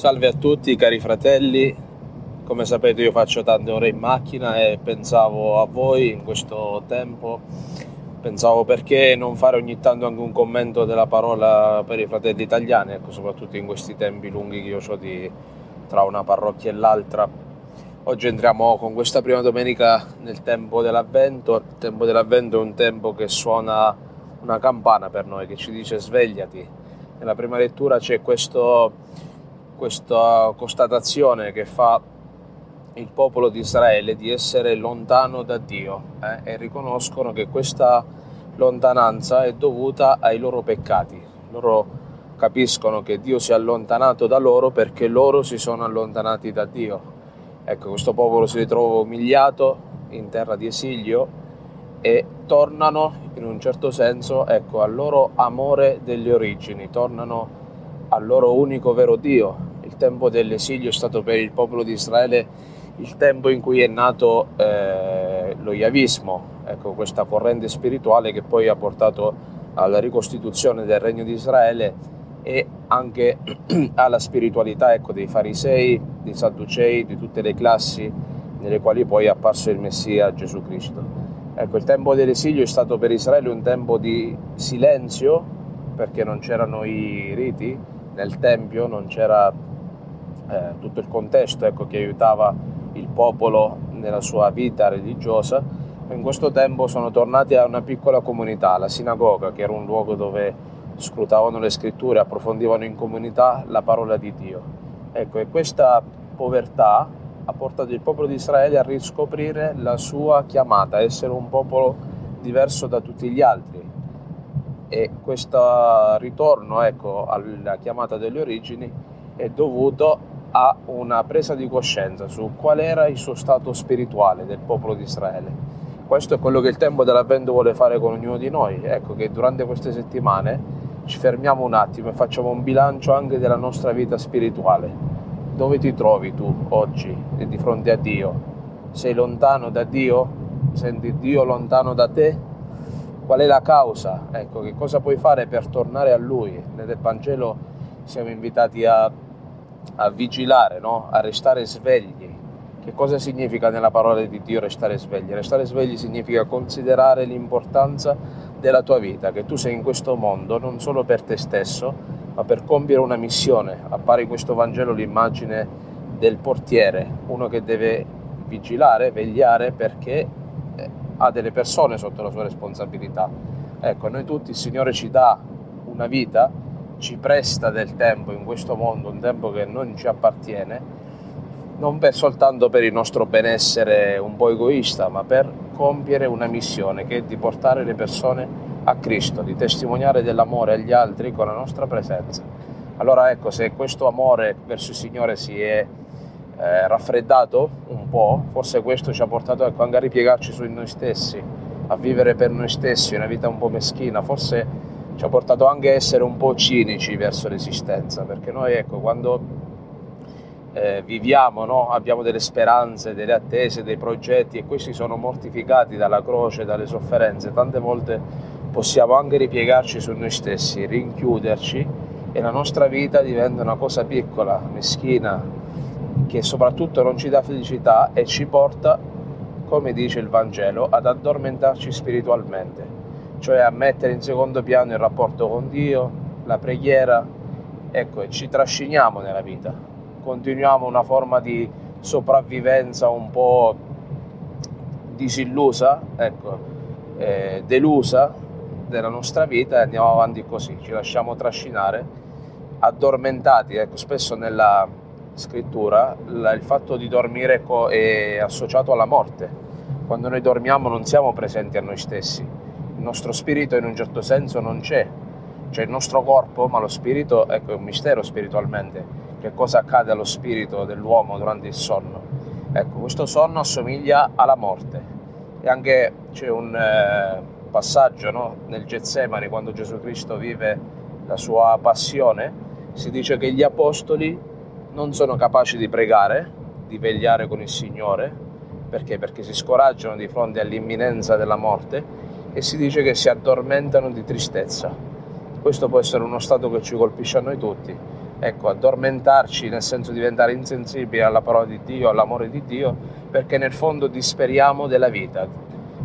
Salve a tutti cari fratelli, come sapete io faccio tante ore in macchina e pensavo a voi in questo tempo, pensavo perché non fare ogni tanto anche un commento della parola per i fratelli italiani, ecco, soprattutto in questi tempi lunghi che io ho di, tra una parrocchia e l'altra. Oggi entriamo con questa prima domenica nel tempo dell'avvento, il tempo dell'avvento è un tempo che suona una campana per noi, che ci dice svegliati. Nella prima lettura c'è questo questa constatazione che fa il popolo di Israele di essere lontano da Dio eh, e riconoscono che questa lontananza è dovuta ai loro peccati. Loro capiscono che Dio si è allontanato da loro perché loro si sono allontanati da Dio. Ecco, questo popolo si ritrova umiliato in terra di esilio e tornano in un certo senso ecco, al loro amore delle origini, tornano al loro unico vero Dio, tempo dell'esilio è stato per il popolo di Israele il tempo in cui è nato eh, lo Yavismo, ecco, questa corrente spirituale che poi ha portato alla ricostituzione del regno di Israele e anche alla spiritualità ecco, dei farisei, dei sadducei, di tutte le classi nelle quali poi è apparso il Messia Gesù Cristo. Ecco, il tempo dell'esilio è stato per Israele un tempo di silenzio perché non c'erano i riti nel Tempio, non c'era eh, tutto il contesto ecco, che aiutava il popolo nella sua vita religiosa. In questo tempo sono tornati a una piccola comunità, la sinagoga, che era un luogo dove scrutavano le scritture, approfondivano in comunità la parola di Dio. Ecco, e questa povertà ha portato il popolo di Israele a riscoprire la sua chiamata, a essere un popolo diverso da tutti gli altri. E questo ritorno ecco, alla chiamata delle origini è dovuto ha una presa di coscienza su qual era il suo stato spirituale del popolo di Israele. Questo è quello che il tempo dell'avvento vuole fare con ognuno di noi. Ecco che durante queste settimane ci fermiamo un attimo e facciamo un bilancio anche della nostra vita spirituale. Dove ti trovi tu oggi di fronte a Dio? Sei lontano da Dio? Senti Dio lontano da te? Qual è la causa? Ecco, che cosa puoi fare per tornare a Lui? Nel Vangelo siamo invitati a a vigilare, no? a restare svegli. Che cosa significa nella parola di Dio restare svegli? Restare svegli significa considerare l'importanza della tua vita, che tu sei in questo mondo non solo per te stesso, ma per compiere una missione. Appare in questo Vangelo l'immagine del portiere, uno che deve vigilare, vegliare perché eh, ha delle persone sotto la sua responsabilità. Ecco, noi tutti il Signore ci dà una vita ci presta del tempo in questo mondo, un tempo che non ci appartiene, non per, soltanto per il nostro benessere un po' egoista, ma per compiere una missione che è di portare le persone a Cristo, di testimoniare dell'amore agli altri con la nostra presenza. Allora ecco, se questo amore verso il Signore si è eh, raffreddato un po', forse questo ci ha portato ecco, anche a ripiegarci su noi stessi, a vivere per noi stessi una vita un po' meschina, forse ci ha portato anche a essere un po' cinici verso l'esistenza, perché noi ecco, quando eh, viviamo, no? abbiamo delle speranze, delle attese, dei progetti e questi sono mortificati dalla croce, dalle sofferenze, tante volte possiamo anche ripiegarci su noi stessi, rinchiuderci e la nostra vita diventa una cosa piccola, meschina, che soprattutto non ci dà felicità e ci porta, come dice il Vangelo, ad addormentarci spiritualmente cioè a mettere in secondo piano il rapporto con Dio, la preghiera, ecco, ci trasciniamo nella vita, continuiamo una forma di sopravvivenza un po' disillusa, ecco, eh, delusa della nostra vita e andiamo avanti così, ci lasciamo trascinare, addormentati, ecco, spesso nella scrittura il fatto di dormire è associato alla morte, quando noi dormiamo non siamo presenti a noi stessi, il nostro spirito in un certo senso non c'è, c'è il nostro corpo, ma lo spirito ecco, è un mistero spiritualmente. Che cosa accade allo spirito dell'uomo durante il sonno? Ecco, questo sonno assomiglia alla morte. E anche c'è un eh, passaggio no? nel Getsemani, quando Gesù Cristo vive la sua passione, si dice che gli apostoli non sono capaci di pregare, di vegliare con il Signore, perché? Perché si scoraggiano di fronte all'imminenza della morte e si dice che si addormentano di tristezza. Questo può essere uno stato che ci colpisce a noi tutti, ecco, addormentarci nel senso di diventare insensibili alla parola di Dio, all'amore di Dio, perché nel fondo disperiamo della vita.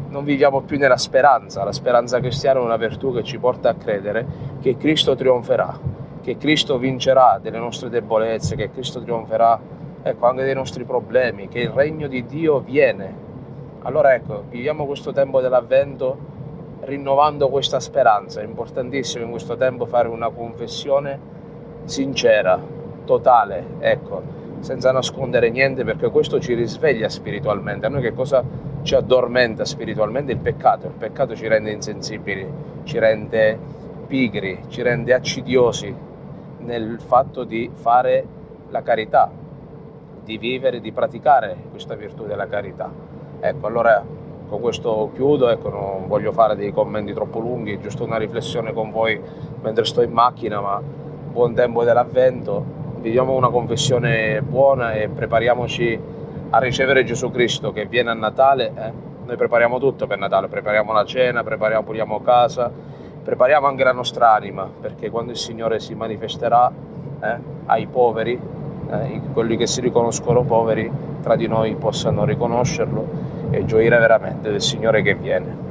Non viviamo più nella speranza, la speranza cristiana è una virtù che ci porta a credere che Cristo trionferà, che Cristo vincerà delle nostre debolezze, che Cristo trionferà ecco, anche dei nostri problemi, che il regno di Dio viene. Allora ecco, viviamo questo tempo dell'avvento rinnovando questa speranza. È importantissimo in questo tempo fare una confessione sincera, totale, ecco, senza nascondere niente perché questo ci risveglia spiritualmente. A noi che cosa ci addormenta spiritualmente? Il peccato. Il peccato ci rende insensibili, ci rende pigri, ci rende accidiosi nel fatto di fare la carità, di vivere, di praticare questa virtù della carità. Ecco, allora con questo chiudo, ecco, non voglio fare dei commenti troppo lunghi, giusto una riflessione con voi mentre sto in macchina, ma buon tempo dell'avvento, viviamo una confessione buona e prepariamoci a ricevere Gesù Cristo che viene a Natale. Eh? Noi prepariamo tutto per Natale, prepariamo la cena, prepariamo, puliamo casa, prepariamo anche la nostra anima, perché quando il Signore si manifesterà eh, ai poveri, eh, quelli che si riconoscono poveri, tra di noi possano riconoscerlo e gioire veramente del Signore che viene.